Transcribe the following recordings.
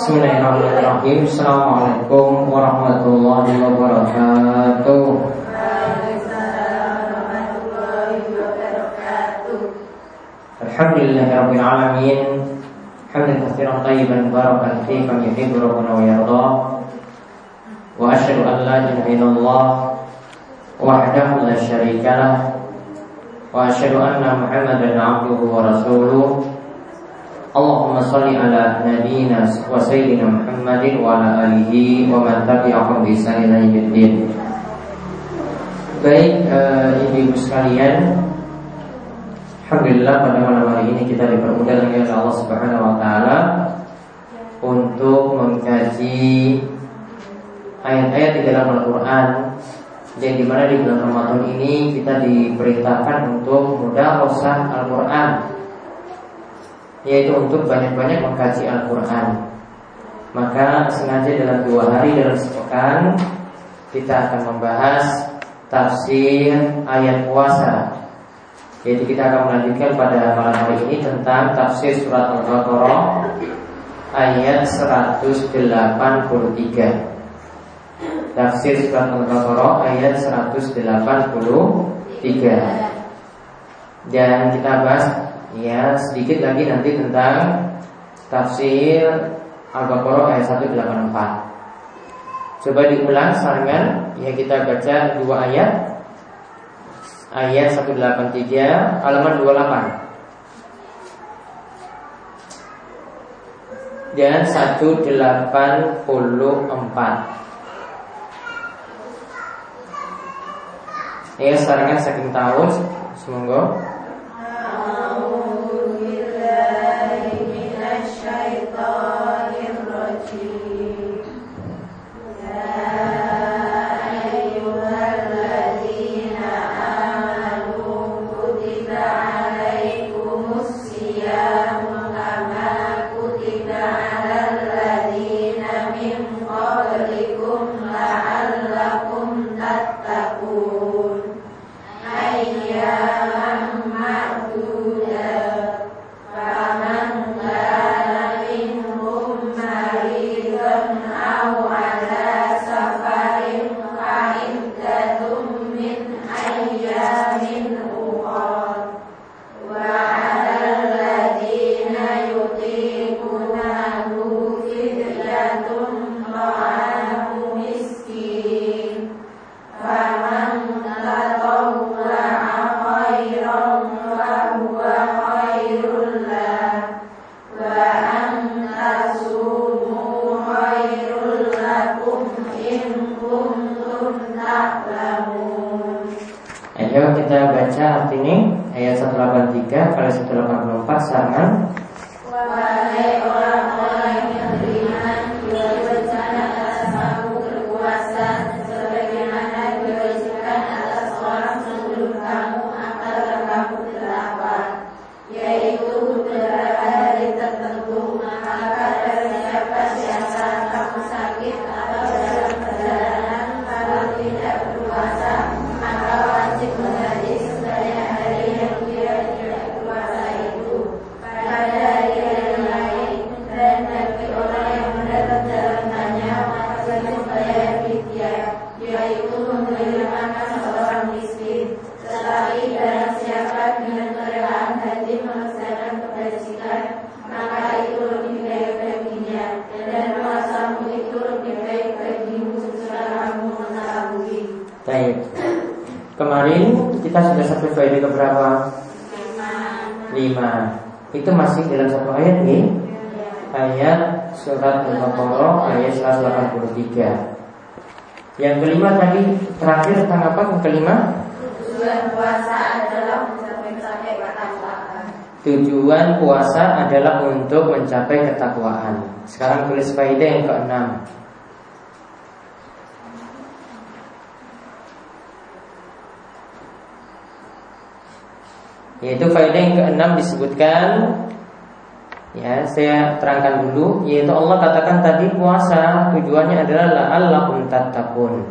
Bismillahirrahmanirrahim Assalamualaikum warahmatullahi wabarakatuh Alhamdulillahirabbil alamin hamdan katsiran tayyiban barakan kama yuhibbu rabbuna wa yarda wa asyhadu an la ilaha illallah wahdahu la syarika lah wa asyhadu anna muhammadan abduhu wa rasuluh Allahumma salli ala nabiyyina wa sayyidina Muhammadin wa ala alihi wa man tabi'ahum bi. Baik uh, ibu-ibu sekalian, alhamdulillah pada malam hari ini kita dipermudah oleh Allah Subhanahu wa taala untuk mengkaji ayat-ayat di dalam Al-Qur'an dan di mana di bulan Ramadan ini kita diperintahkan untuk mudah Al-Qur'an yaitu untuk banyak-banyak mengkaji Al-Quran. Maka sengaja dalam dua hari dalam sepekan kita akan membahas tafsir ayat puasa. Yaitu kita akan melanjutkan pada malam hari ini tentang tafsir surat Al-Baqarah ayat 183. Tafsir surat Al-Baqarah ayat 183. Dan kita bahas Ya sedikit lagi nanti tentang Tafsir Al-Baqarah ayat 184 Coba diulang sarangan Ya kita baca dua ayat. Ayat 183 Halaman 28 Dan 184 Ya sarangan saking tahun Semoga ini ayat 183 kali 184 sama Yang kelima tadi terakhir tentang apa? Yang kelima? Tujuan puasa adalah mencapai ketakwaan. Tujuan puasa adalah untuk mencapai ketakwaan. Sekarang tulis faedah yang keenam. Yaitu faedah yang keenam disebutkan Ya, saya terangkan dulu yaitu Allah katakan tadi puasa tujuannya adalah la'allakum tattaqun.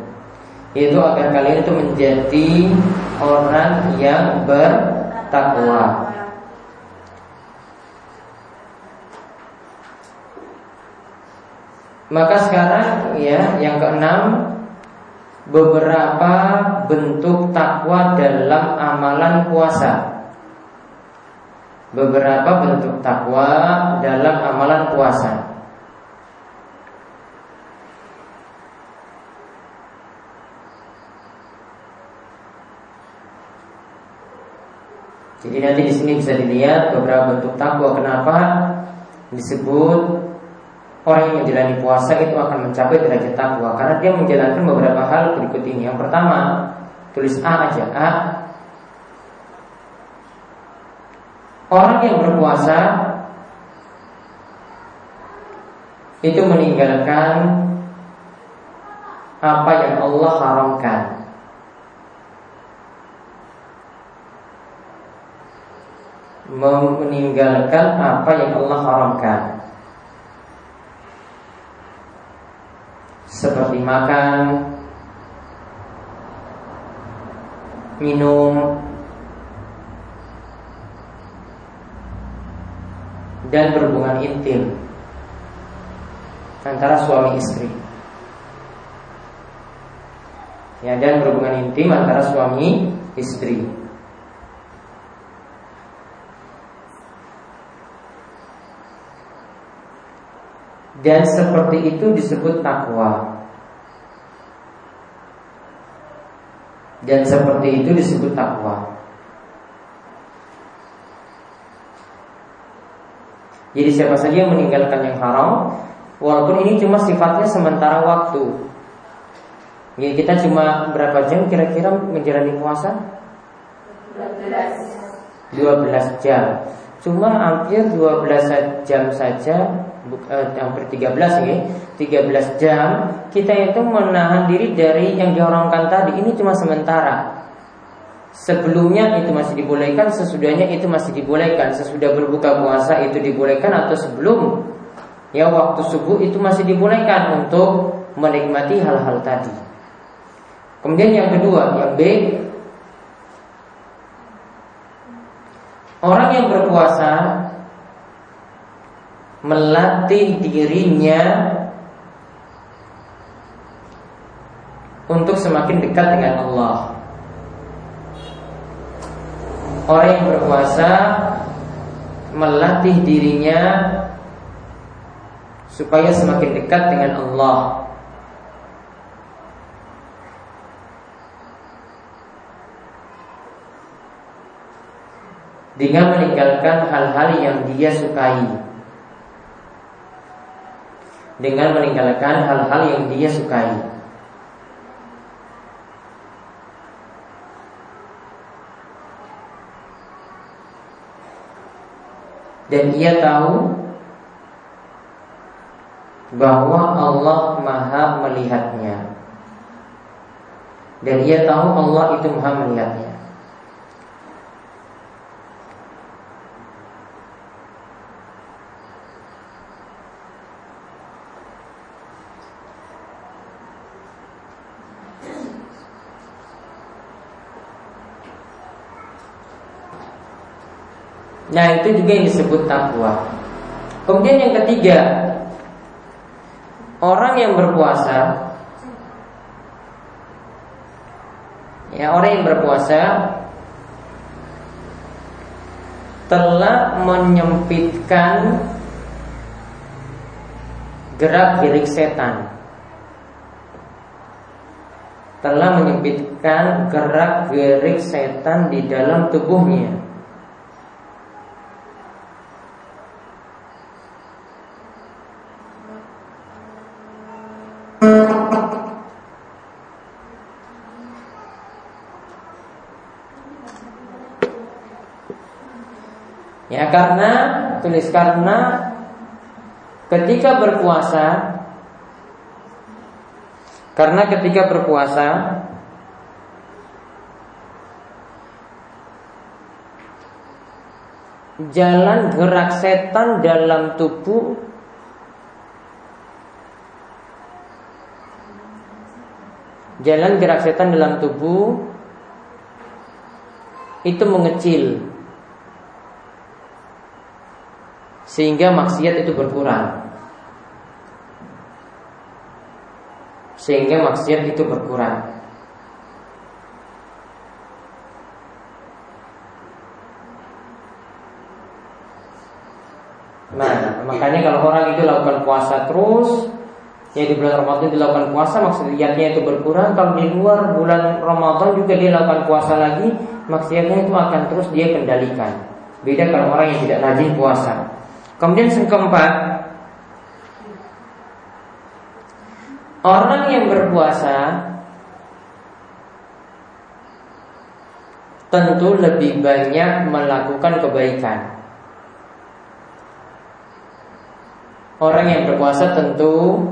Yaitu agar kalian itu menjadi orang yang bertakwa. Maka sekarang ya yang keenam beberapa bentuk takwa dalam amalan puasa. Beberapa bentuk takwa dalam amalan puasa. Jadi nanti di sini bisa dilihat beberapa bentuk takwa. Kenapa disebut orang yang menjalani puasa itu akan mencapai derajat takwa karena dia menjalankan beberapa hal berikut ini. Yang pertama, tulis A aja. A. Orang yang berpuasa itu meninggalkan apa yang Allah haramkan. meninggalkan apa yang Allah haramkan seperti makan, minum, dan berhubungan intim antara suami istri. Ya, dan berhubungan intim antara suami istri. Dan seperti itu disebut takwa Dan seperti itu disebut takwa Jadi siapa saja yang meninggalkan yang haram Walaupun ini cuma sifatnya sementara waktu. Jadi kita cuma berapa jam kira-kira menjalani puasa? 12 12 jam. Cuma hampir 12 jam saja eh, hampir 13 ya 13 jam kita itu menahan diri dari yang diharamkan tadi. Ini cuma sementara sebelumnya itu masih dibolehkan sesudahnya itu masih dibolehkan. Sesudah berbuka puasa itu dibolehkan atau sebelum? Ya waktu subuh itu masih dibolehkan untuk menikmati hal-hal tadi. Kemudian yang kedua yang B. Orang yang berpuasa melatih dirinya untuk semakin dekat dengan Allah. Orang yang berpuasa melatih dirinya supaya semakin dekat dengan Allah. Dengan meninggalkan hal-hal yang dia sukai dengan meninggalkan hal-hal yang dia sukai. Dan ia tahu bahwa Allah Maha melihatnya. Dan ia tahu Allah itu Maha melihatnya. Nah itu juga yang disebut takwa. Kemudian yang ketiga, orang yang berpuasa, ya orang yang berpuasa telah menyempitkan gerak gerik setan telah menyempitkan gerak gerik setan di dalam tubuhnya Ya karena tulis karena ketika berpuasa karena ketika berpuasa jalan gerak setan dalam tubuh jalan gerak setan dalam tubuh itu mengecil sehingga maksiat itu berkurang. sehingga maksiat itu berkurang. Nah, makanya kalau orang itu lakukan puasa terus, ya di bulan Ramadan dilakukan puasa, maksiatnya itu berkurang. Kalau di luar bulan Ramadan juga dia lakukan puasa lagi, maksiatnya itu akan terus dia kendalikan. Beda kalau orang yang tidak rajin puasa. Kemudian yang keempat, orang yang berpuasa tentu lebih banyak melakukan kebaikan. Orang yang berpuasa tentu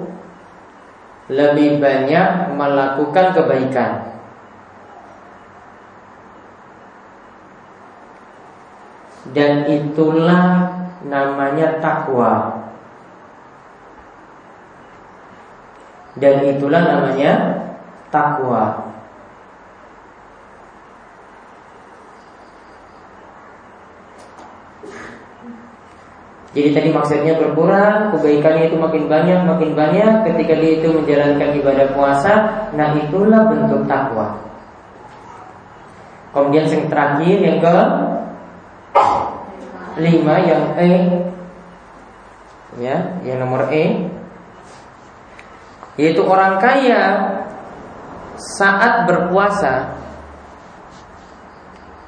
lebih banyak melakukan kebaikan. Dan itulah namanya takwa. Dan itulah namanya takwa. Jadi tadi maksudnya berkurang, kebaikannya itu makin banyak, makin banyak ketika dia itu menjalankan ibadah puasa. Nah itulah bentuk takwa. Kemudian yang terakhir yang ke lima yang E, ya, yang nomor E, yaitu orang kaya saat berpuasa.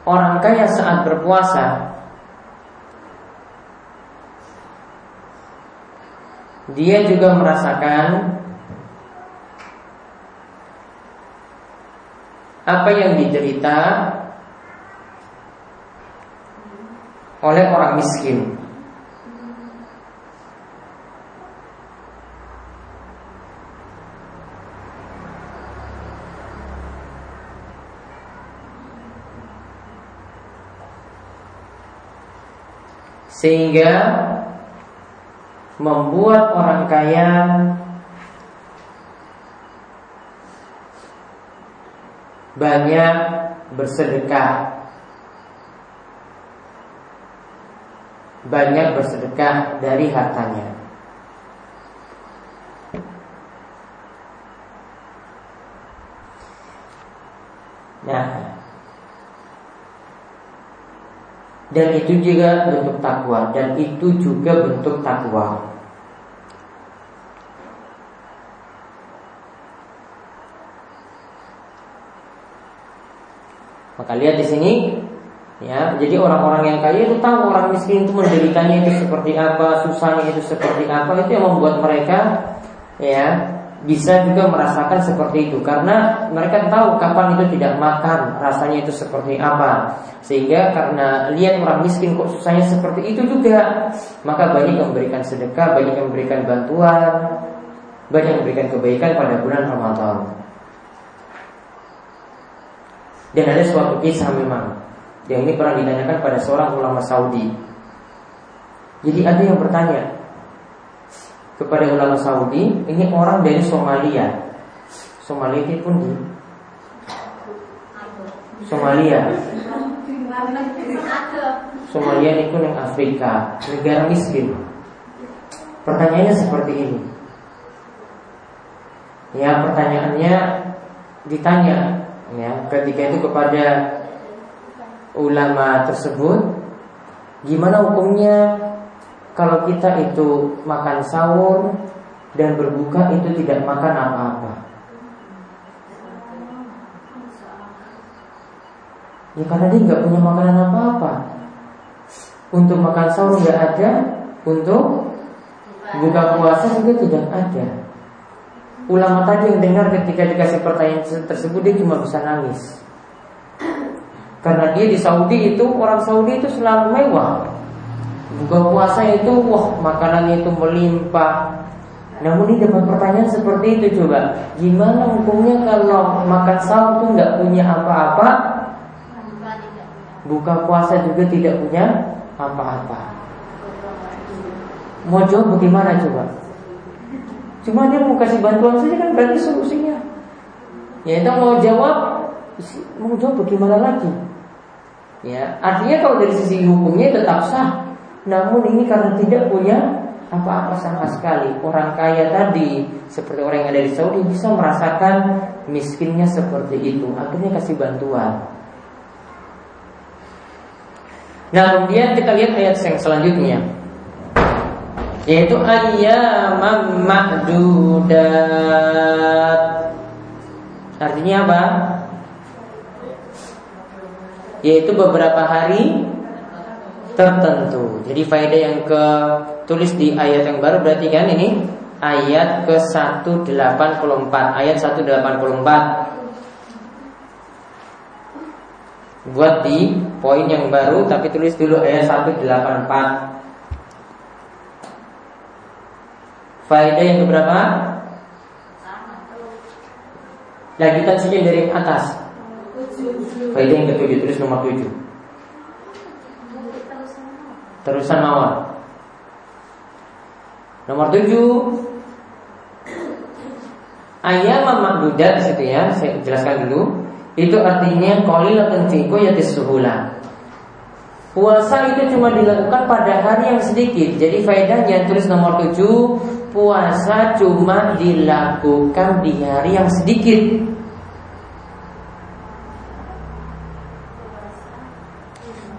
Orang kaya saat berpuasa. Dia juga merasakan apa yang diderita oleh orang miskin. Sehingga membuat orang kaya banyak bersedekah banyak bersedekah dari hartanya Nah, dan itu juga bentuk takwa dan itu juga bentuk takwa. Maka lihat di sini ya, jadi orang-orang yang kaya itu tahu orang miskin itu menderitanya itu seperti apa, susahnya itu seperti apa, itu yang membuat mereka ya bisa juga merasakan seperti itu. Karena mereka tahu kapan itu tidak makan rasanya itu seperti apa. Sehingga karena lihat orang miskin kok susahnya seperti itu juga maka banyak yang memberikan sedekah banyak yang memberikan bantuan banyak yang memberikan kebaikan pada bulan Ramadan. Dan ada suatu kisah memang yang ini pernah ditanyakan pada seorang ulama Saudi. Jadi ada yang bertanya kepada ulama Saudi ini orang dari Somalia? Somalia itu pun di Somalia. Somalia itu yang Afrika negara miskin. Pertanyaannya seperti ini. Ya pertanyaannya ditanya ya ketika itu kepada ulama tersebut gimana hukumnya kalau kita itu makan sahur dan berbuka itu tidak makan apa-apa. Ya karena dia nggak punya makanan apa-apa. Untuk makan sahur nggak ada, untuk buka puasa juga tidak ada. Ulama tadi yang dengar ketika dikasih pertanyaan tersebut dia cuma bisa nangis. Karena dia di Saudi itu orang Saudi itu selalu mewah. Buka puasa itu wah makanan itu melimpah. Namun ini dapat pertanyaan seperti itu coba. Gimana hukumnya kalau makan sahur itu nggak punya apa-apa? Buka puasa juga tidak punya apa-apa. Mau jawab bagaimana coba? Cuma dia mau kasih bantuan saja kan berarti solusinya. Ya itu mau jawab, mau jawab bagaimana lagi? Ya, artinya kalau dari sisi hukumnya tetap sah, namun ini karena tidak punya apa-apa sama sekali. Orang kaya tadi seperti orang yang ada di Saudi bisa merasakan miskinnya seperti itu. Akhirnya kasih bantuan. Nah kemudian kita lihat ayat yang selanjutnya yaitu ayyamam ma'dudat. Artinya apa? Yaitu beberapa hari tertentu. Jadi faedah yang ke tulis di ayat yang baru berarti kan ini ayat ke 184, ayat 184. Buat di poin yang baru tapi tulis dulu ayat 184. Faedah yang keberapa? Lanjutan saja dari atas. Faedah yang ketujuh tulis nomor tujuh. Terusan mawar. Nomor tujuh Ayam makdudat situ ya, saya jelaskan dulu. Itu artinya qalilatun fi yatis suhula. Puasa itu cuma dilakukan pada hari yang sedikit. Jadi faedahnya tulis nomor tujuh Puasa cuma dilakukan di hari yang sedikit.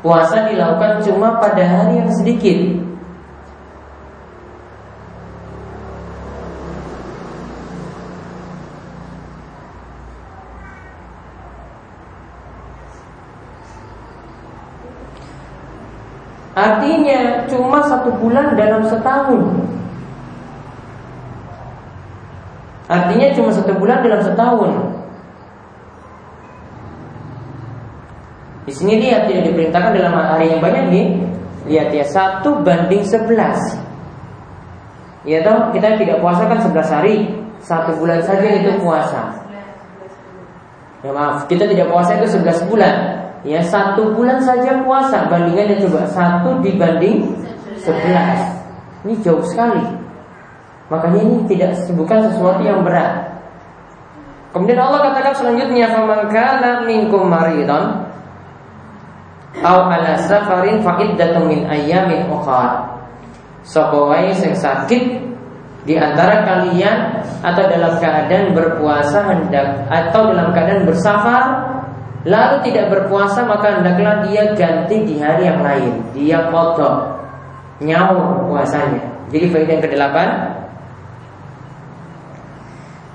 Puasa dilakukan cuma pada hari yang sedikit. Artinya cuma satu bulan dalam setahun. Artinya cuma satu bulan dalam setahun Di sini lihat tidak diperintahkan dalam hari yang banyak nih. Lihat ya satu banding sebelas. Ya toh kita tidak puasa kan sebelas hari, satu bulan saja itu puasa. Ya maaf, kita tidak puasa itu sebelas bulan. Ya satu bulan saja puasa bandingannya coba satu dibanding sebelas. Ini jauh sekali. Makanya ini tidak bukan sesuatu yang berat. Kemudian Allah katakan selanjutnya, "Faman kana minkum maridon Au ala safarin fa'iddatun min ayyamin ukhar. Sapa wae sing sakit di antara kalian atau dalam keadaan berpuasa hendak atau dalam keadaan bersafar lalu tidak berpuasa maka hendaklah dia ganti di hari yang lain. Dia kodok nyaur puasanya. Jadi faedah yang kedelapan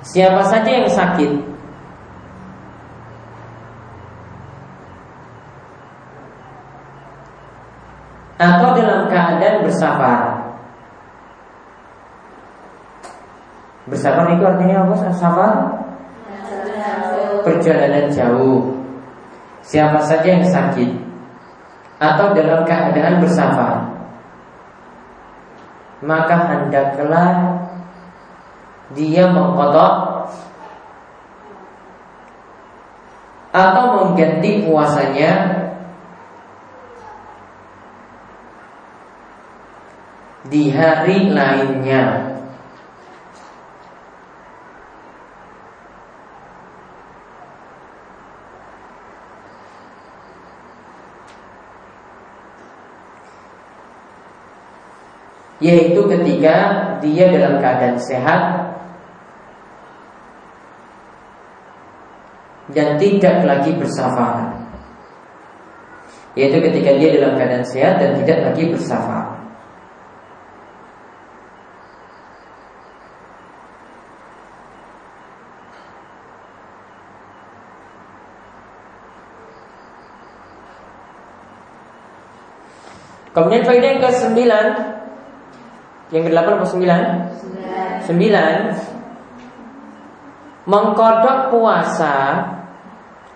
Siapa saja yang sakit atau dalam keadaan bersafar. Bersafar itu artinya apa? Safar? Perjalanan jauh. Siapa saja yang sakit atau dalam keadaan bersafar, maka hendaklah dia mengkotok atau mengganti puasanya di hari lainnya. Yaitu ketika dia dalam keadaan sehat dan tidak lagi bersafar. Yaitu ketika dia dalam keadaan sehat dan tidak lagi bersafar. Kemudian faedah yang ke-9 Yang ke-8 atau 9? 9 Mengkodok puasa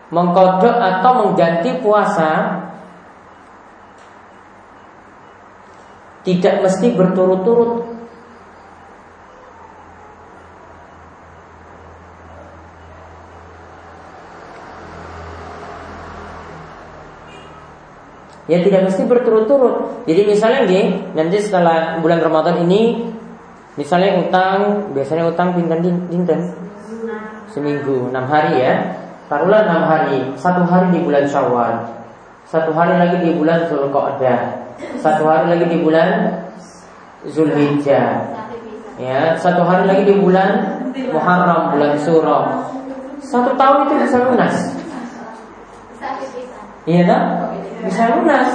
Mengkodok atau mengganti puasa Tidak mesti berturut-turut Ya tidak mesti berturut-turut. Jadi misalnya nih, nanti setelah bulan Ramadan ini misalnya utang, biasanya utang pinten pinten? Seminggu, enam hari ya. Taruhlah enam hari, satu hari di bulan Syawal, satu hari lagi di bulan Zulqa'dah, satu hari lagi di bulan Zulhijjah. Ya, satu hari lagi di bulan Muharram, bulan Suro. Satu tahun itu bisa lunas. Iya kan? Bisa lunas.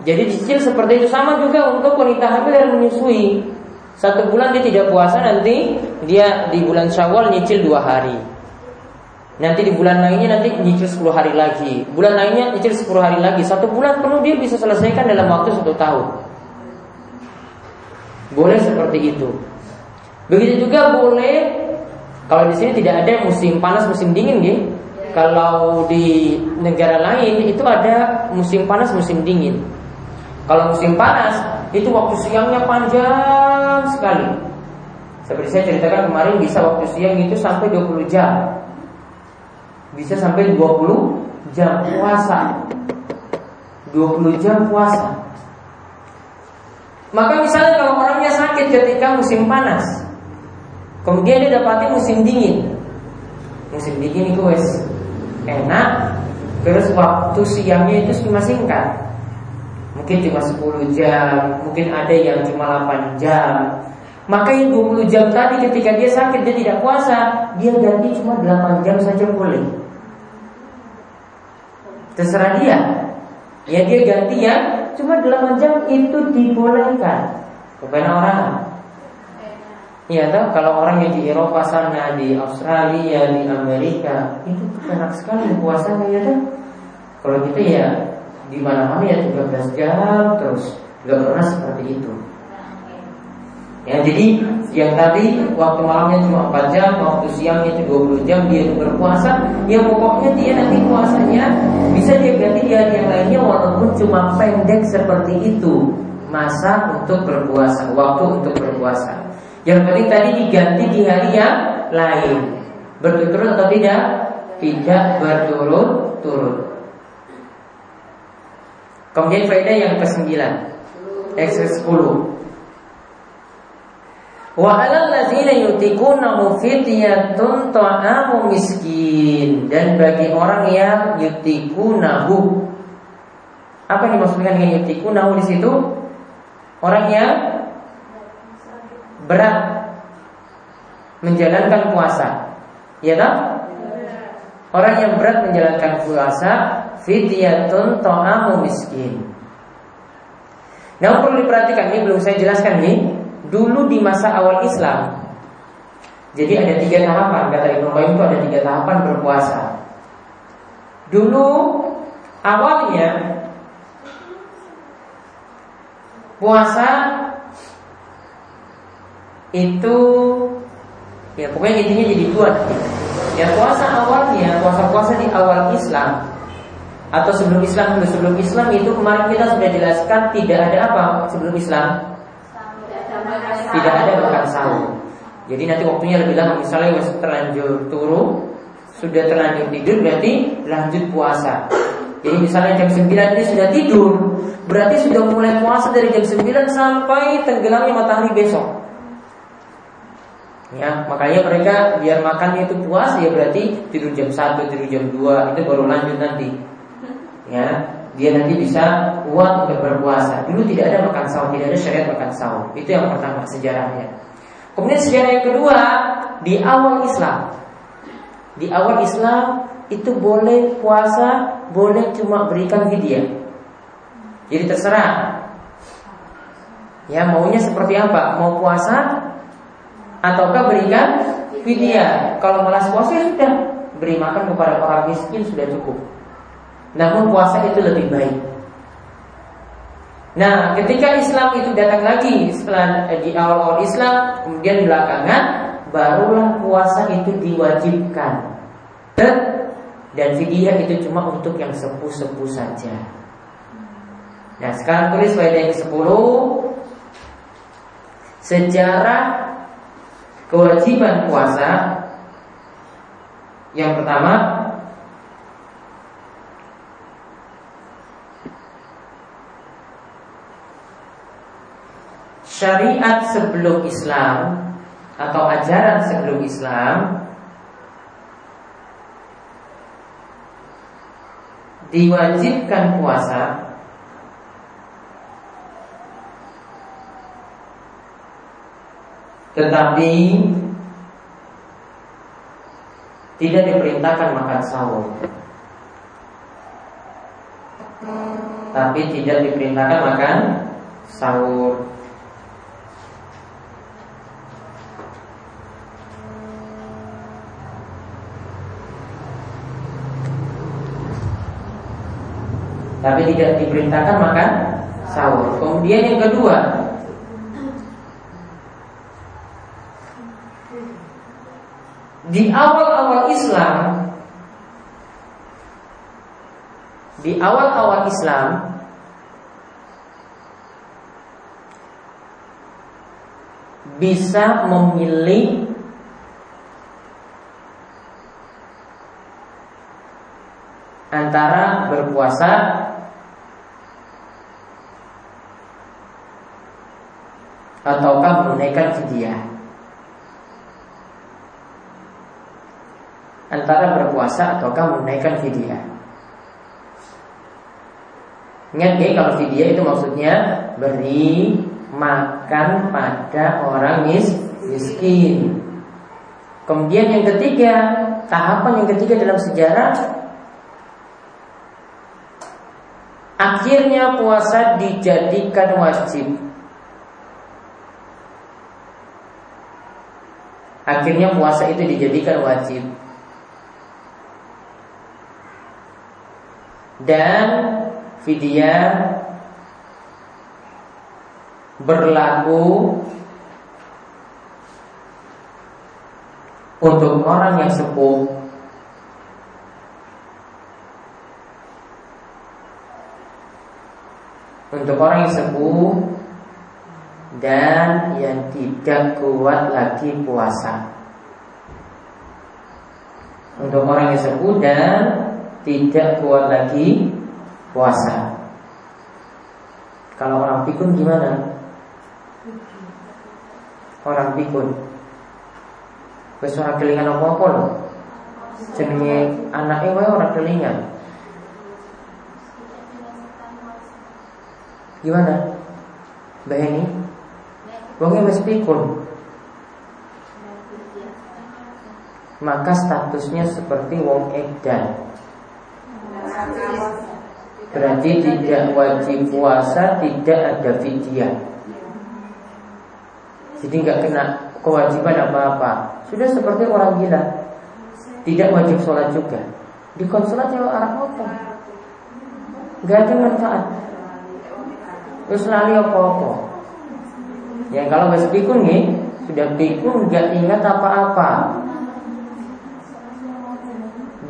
Jadi cicil seperti itu sama juga untuk wanita hamil dan menyusui. Satu bulan dia tidak puasa nanti dia di bulan Syawal nyicil dua hari. Nanti di bulan lainnya nanti nyicil 10 hari lagi. Bulan lainnya nyicil 10 hari lagi. Satu bulan penuh dia bisa selesaikan dalam waktu satu tahun. Boleh seperti itu. Begitu juga boleh kalau di sini tidak ada musim panas musim dingin ya. Kalau di negara lain itu ada musim panas musim dingin. Kalau musim panas itu waktu siangnya panjang sekali. Seperti saya ceritakan kemarin bisa waktu siang itu sampai 20 jam. Bisa sampai 20 jam puasa. 20 jam puasa. Maka misalnya kalau orangnya sakit ketika musim panas, kemudian dia dapati musim dingin. Musim dingin itu wes enak, terus waktu siangnya itu cuma singkat. Mungkin cuma 10 jam Mungkin ada yang cuma 8 jam. Maka yang 20 jam tadi ketika dia sakit Dia tidak puasa Dia ganti cuma 8 jam saja boleh. Terserah dia. Ya dia ganti ya Cuma 8 jam itu dibolehkan Kepada orang Iya tahu? Kalau orang yang di Eropa sana, di Australia, di Amerika itu enak sekali puasanya ya kan? Kalau kita ya di mana-mana ya 13 jam terus nggak pernah seperti itu. Ya jadi yang tadi waktu malamnya cuma 4 jam waktu siangnya itu 20 jam dia berpuasa ya pokoknya dia nanti puasanya bisa dia ganti di hari yang lainnya walaupun cuma pendek seperti itu. Masa untuk berpuasa waktu untuk berpuasa yang penting tadi diganti di hari yang lain. Berturut-turut atau tidak? Tidak berturut-turut. Kemudian faedah yang ke-9 X10 Wa alal ladzina yutikunahu fityatun ta'amu miskin. Dan bagi orang yang yutikunahu. Apa yang dimaksudkan dengan yutikunahu di situ? Orang yang berat menjalankan puasa. Ya tak? Orang yang berat menjalankan puasa fidyatun ta'amu miskin. Nah perlu diperhatikan ini belum saya jelaskan nih. Dulu di masa awal Islam, jadi ada tiga tahapan kata Ibnu Qayyim itu ada tiga tahapan berpuasa. Dulu awalnya puasa itu ya pokoknya intinya jadi dua. Ya puasa awalnya puasa-puasa di awal Islam atau sebelum Islam sebelum Islam itu kemarin kita sudah jelaskan tidak ada apa sebelum Islam? Tidak ada makan sahur jadi nanti waktunya lebih lama misalnya masih terlanjur turu sudah terlanjur tidur berarti lanjut puasa. Jadi misalnya jam 9 ini sudah tidur berarti sudah mulai puasa dari jam 9 sampai tenggelamnya matahari besok Ya, makanya mereka biar makannya itu puas ya berarti tidur jam 1, tidur jam 2 itu baru lanjut nanti ya dia nanti bisa kuat untuk berpuasa. Dulu tidak ada makan sahur, tidak ada syariat makan sahur. Itu yang pertama sejarahnya. Kemudian sejarah yang kedua di awal Islam. Di awal Islam itu boleh puasa, boleh cuma berikan fidyah. Jadi terserah. Ya maunya seperti apa? Mau puasa ataukah berikan fidyah? Kalau malas puasa ya sudah beri makan kepada orang miskin sudah cukup. Namun puasa itu lebih baik. Nah, ketika Islam itu datang lagi setelah eh, di awal-awal Islam, kemudian belakangan barulah puasa itu diwajibkan. Dan fidyah itu cuma untuk yang sepuh-sepuh saja. Nah, sekarang tulis faedah yang ke-10 Sejarah kewajiban puasa Yang pertama syariat sebelum Islam atau ajaran sebelum Islam diwajibkan puasa Tetapi tidak diperintahkan makan sahur. Tapi tidak diperintahkan makan sahur. Tapi tidak diperintahkan makan sahur. Kemudian yang kedua, di awal-awal Islam di awal-awal Islam bisa memilih antara berpuasa ataukah menunaikan fidyah. Antara berpuasa ataukah menunaikan fidyah. Ingat ya kalau fidyah itu maksudnya beri makan pada orang mis miskin. Kemudian yang ketiga, tahapan yang ketiga dalam sejarah akhirnya puasa dijadikan wajib. Akhirnya puasa itu dijadikan wajib. Dan fidyah berlaku untuk orang yang sepuh untuk orang yang sepuh dan yang tidak kuat lagi puasa. Untuk orang yang sepuh dan tidak kuat lagi puasa. Kalau orang pikun gimana? Orang pikun. Wis ora kelingan apa-apa lho. Jenenge anake wae ora kelingan. Gimana? Mbak Heni? Wongnya wis pikun. Maka statusnya seperti wong edan. Berarti tidak wajib puasa, tidak ada fidyah. Jadi nggak kena kewajiban apa-apa. Sudah seperti orang gila. Tidak wajib sholat juga. Di konsulat ya arah apa? Gak ada manfaat. Terus lali apa-apa. Ya kalau wis pikun nih, sudah pikun nggak ingat apa-apa.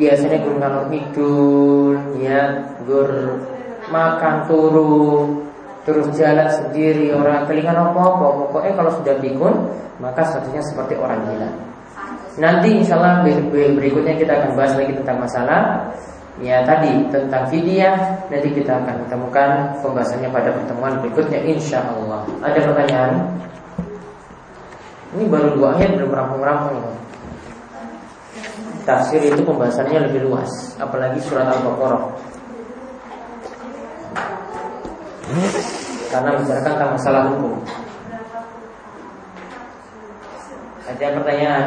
Biasanya gur ngalor ngidul, ya gur makan turu, terus jalan sendiri orang kelingan apa-apa. Pokoknya kalau sudah pikun, maka statusnya seperti orang gila. Nanti insya Allah berikutnya kita akan bahas lagi tentang masalah Ya tadi tentang fidyah Nanti kita akan temukan pembahasannya pada pertemuan berikutnya insya Allah Ada pertanyaan? Ini baru dua ayat belum rampung-rampung Tafsir itu pembahasannya lebih luas Apalagi surat Al-Baqarah. Karena membicarakan tentang masalah hukum. Ada pertanyaan?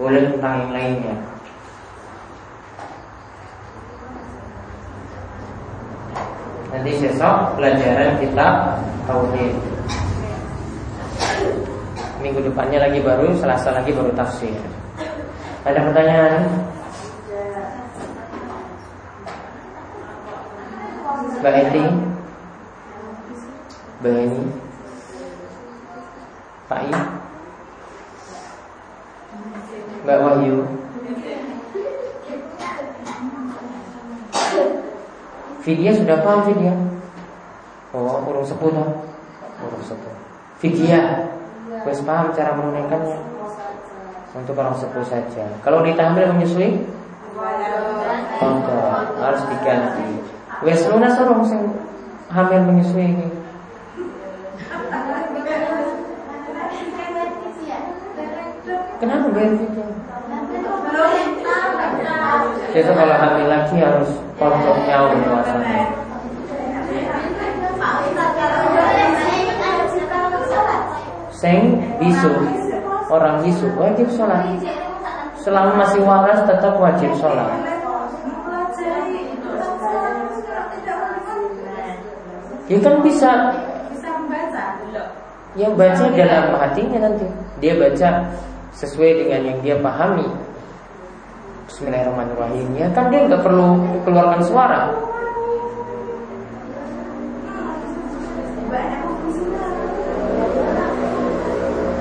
Boleh tentang yang lainnya? Nanti besok pelajaran kitab Tauhid Minggu depannya lagi baru, selasa lagi baru tafsir Ada pertanyaan? Mbak Edi Mbak Eni Pak I Mbak Wahyu Vidya sudah paham Vidya? Oh, urung sepuh toh? Urung sepuh. Vidya, wes paham cara menunaikannya? Untuk orang sepuh saja. Kalau ditambah menyusui? Oh, harus diganti. Wes lunas orang sing hamil menyusui ini. Kenapa bayar Vidya? Itu kalau hamil lagi harus kontrol nyawa puasanya. Seng bisu Orang bisu wajib sholat. Selama masih waras tetap wajib sholat. Ya kan bisa Ya baca dalam hatinya nanti. Dia baca sesuai dengan yang dia pahami. Bismillahirrahmanirrahim. Ya kan dia nggak perlu keluarkan suara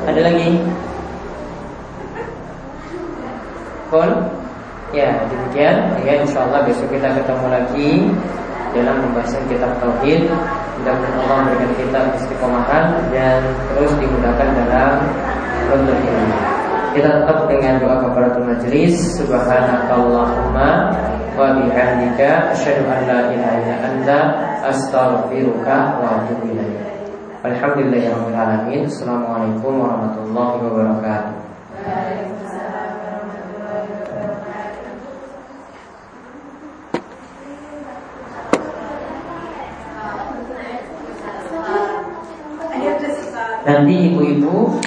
Ada lagi? Pun Ya demikian. Ya insya Allah besok kita ketemu lagi Dalam pembahasan kitab Tauhid. Mudah-mudahan Allah memberikan kita istiqomahan Dan terus dimudahkan dalam Untuk ini. Kita tetap dengan doa kepada majelis Subhanakallahumma Wa bihamdika. Asyadu an la ilaha illa anta. Astaghfiruka wa atubu Alhamdulillahirrahmanirrahim Assalamualaikum warahmatullahi wabarakatuh. Nanti ibu-ibu